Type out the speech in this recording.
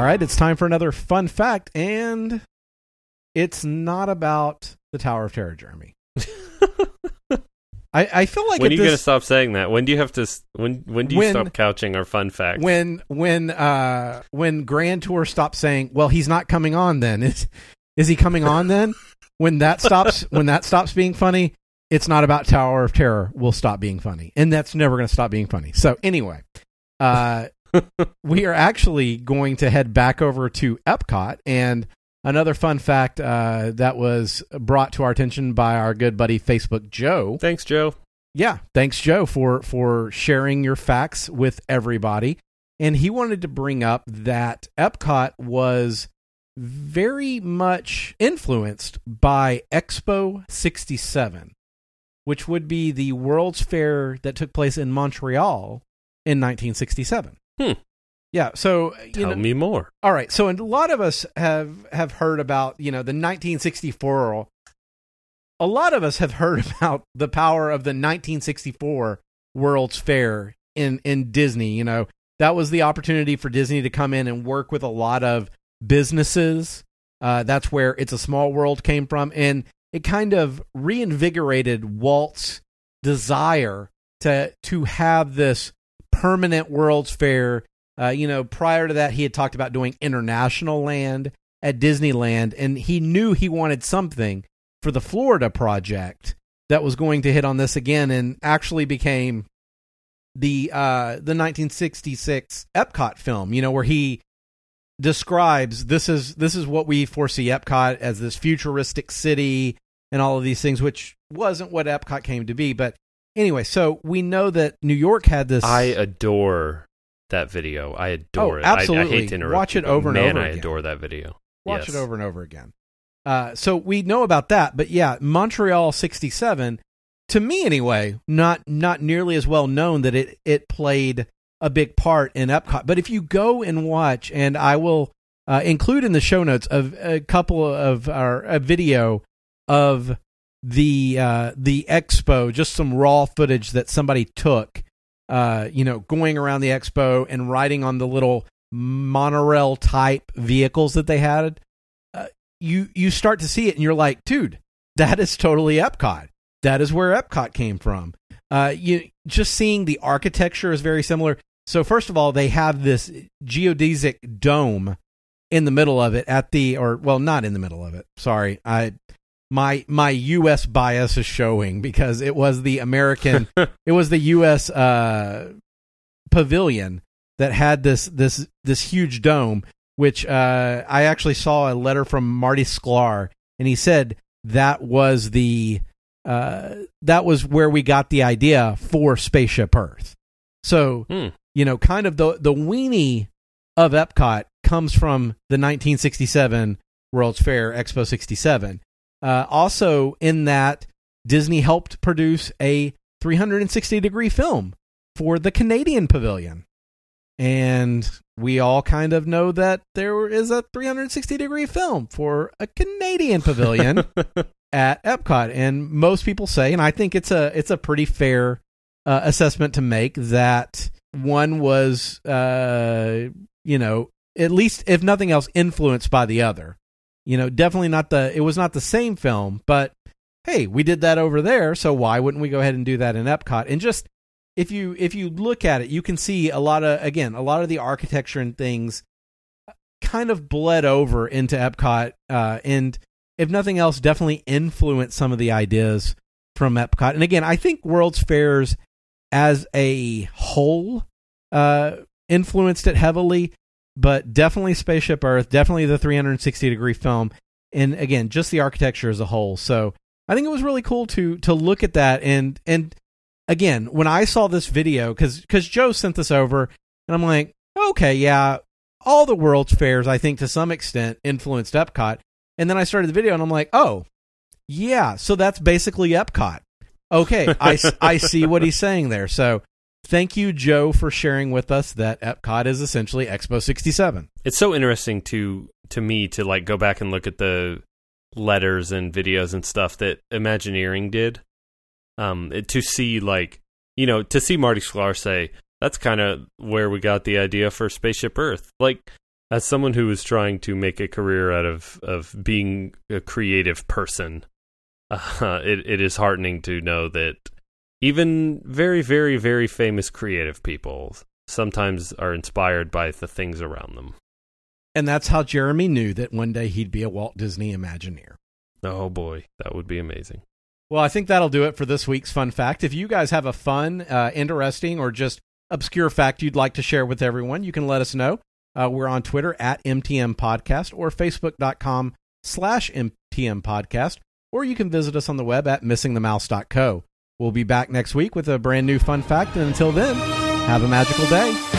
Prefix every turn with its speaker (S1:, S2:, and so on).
S1: All right, it's time for another fun fact, and it's not about the Tower of Terror, Jeremy. I, I feel like
S2: when are you going to stop saying that? When do you have to? When when do you
S1: When-
S2: stop couching our fun facts?
S1: when when uh when Grand Tour stops saying, "Well, he's not coming on," then is is he coming on then? when that stops when that stops being funny, it's not about Tower of Terror. Will stop being funny, and that's never going to stop being funny. So anyway, uh, we are actually going to head back over to Epcot and. Another fun fact uh, that was brought to our attention by our good buddy Facebook Joe
S2: Thanks, Joe.
S1: yeah thanks joe for for sharing your facts with everybody and he wanted to bring up that epcot was very much influenced by expo 67 which would be the world's fair that took place in montreal in 1967
S2: Hmm.
S1: yeah so
S2: Tell
S1: know,
S2: me more.
S1: all right. So a lot of us have have heard about, you know, the 1964 a lot of us have heard about the power of the 1964 World's Fair in in Disney, you know. That was the opportunity for Disney to come in and work with a lot of businesses. Uh, that's where It's a Small World came from and it kind of reinvigorated Walt's desire to to have this permanent World's Fair uh, you know, prior to that, he had talked about doing international land at Disneyland, and he knew he wanted something for the Florida project that was going to hit on this again, and actually became the uh, the 1966 Epcot film. You know, where he describes this is this is what we foresee Epcot as this futuristic city and all of these things, which wasn't what Epcot came to be, but. Anyway, so we know that New York had this.
S2: I adore that video. I adore
S1: Oh,
S2: it. I- I,
S1: absolutely.
S2: hate to interrupt.
S1: Watch it over and
S2: man,
S1: over
S2: I adore that video.
S1: Watch
S2: Yes.
S1: it over and over again. Uh, so we know about that, but yeah, Montreal '67, to me anyway, not not nearly as well known that it it played a big part in Epcot. But if you go and watch, and I will uh, include in the show notes of a couple of our a video of the uh, the expo, just some raw footage that somebody took. Uh, you know, going around the expo and riding on the little monorail type vehicles that they had. Uh, you you start to see it and you're like, dude, that is totally Epcot. That is where Epcot came from. Uh, you just seeing the architecture is very similar. So first of all, they have this geodesic dome in the middle of it at the or well, not in the middle of it. Sorry, I my my U.S. bias is showing because it was the American, it was the U.S. Uh, pavilion that had this this this huge dome. Which uh, I actually saw a letter from Marty Sklar, and he said that was the uh, that was where we got the idea for Spaceship Earth. So
S2: Hmm.
S1: you know, kind of the the weenie of Epcot comes from the 1967 World's Fair Expo 67. Uh, also, in that Disney helped produce a 360 degree film for the Canadian Pavilion, and we all kind of know that there is a 360 degree film for a Canadian Pavilion at Epcot, and most people say, and I think it's a it's a pretty fair uh, assessment to make that one was, uh, you know, at least if nothing else, influenced by the other. You know, definitely not the. It was not the same film, but hey, we did that over there, so why wouldn't we go ahead and do that in Epcot? And just if you if you look at it, you can see a lot of again a lot of the architecture and things kind of bled over into Epcot, uh, and if nothing else, definitely influenced some of the ideas from Epcot. And again, I think World's Fairs as a whole uh, influenced it heavily, but definitely Spaceship Earth, definitely the 360 degree film, and again, just the architecture as a whole. So I think it was really cool to to look at that and and again when I saw this video because because Joe sent this over and I'm like okay yeah all the World's Fairs I think to some extent influenced Epcot. And then I started the video and I'm like oh yeah so that's basically Epcot. Okay I I see what he's saying there. So thank you Joe for sharing with us that Epcot is essentially Expo 67
S2: it's so interesting to to me to like go back and look at the letters and videos and stuff that Imagineering did. Um, it- to see like you know to see Marty Sklar say that's kind of where we got the idea for Spaceship Earth. Like as someone who is trying to make a career out of of being a creative person, uh, it it is heartening to know that even very very very famous creative people sometimes are inspired by the things around them.
S1: And that's how Jeremy knew that one day he'd be a Walt Disney Imagineer.
S2: Oh boy, that would be amazing.
S1: Well, I think that'll do it for this week's fun fact. If you guys have a fun, uh, interesting, or just obscure fact you'd like to share with everyone, you can let us know. Uh, we're on Twitter at MTM Podcast or Facebook.com slash MTM Podcast, or you can visit us on the web at missingthemouse.co. We'll be back next week with a brand new fun fact, and until then, have a magical day.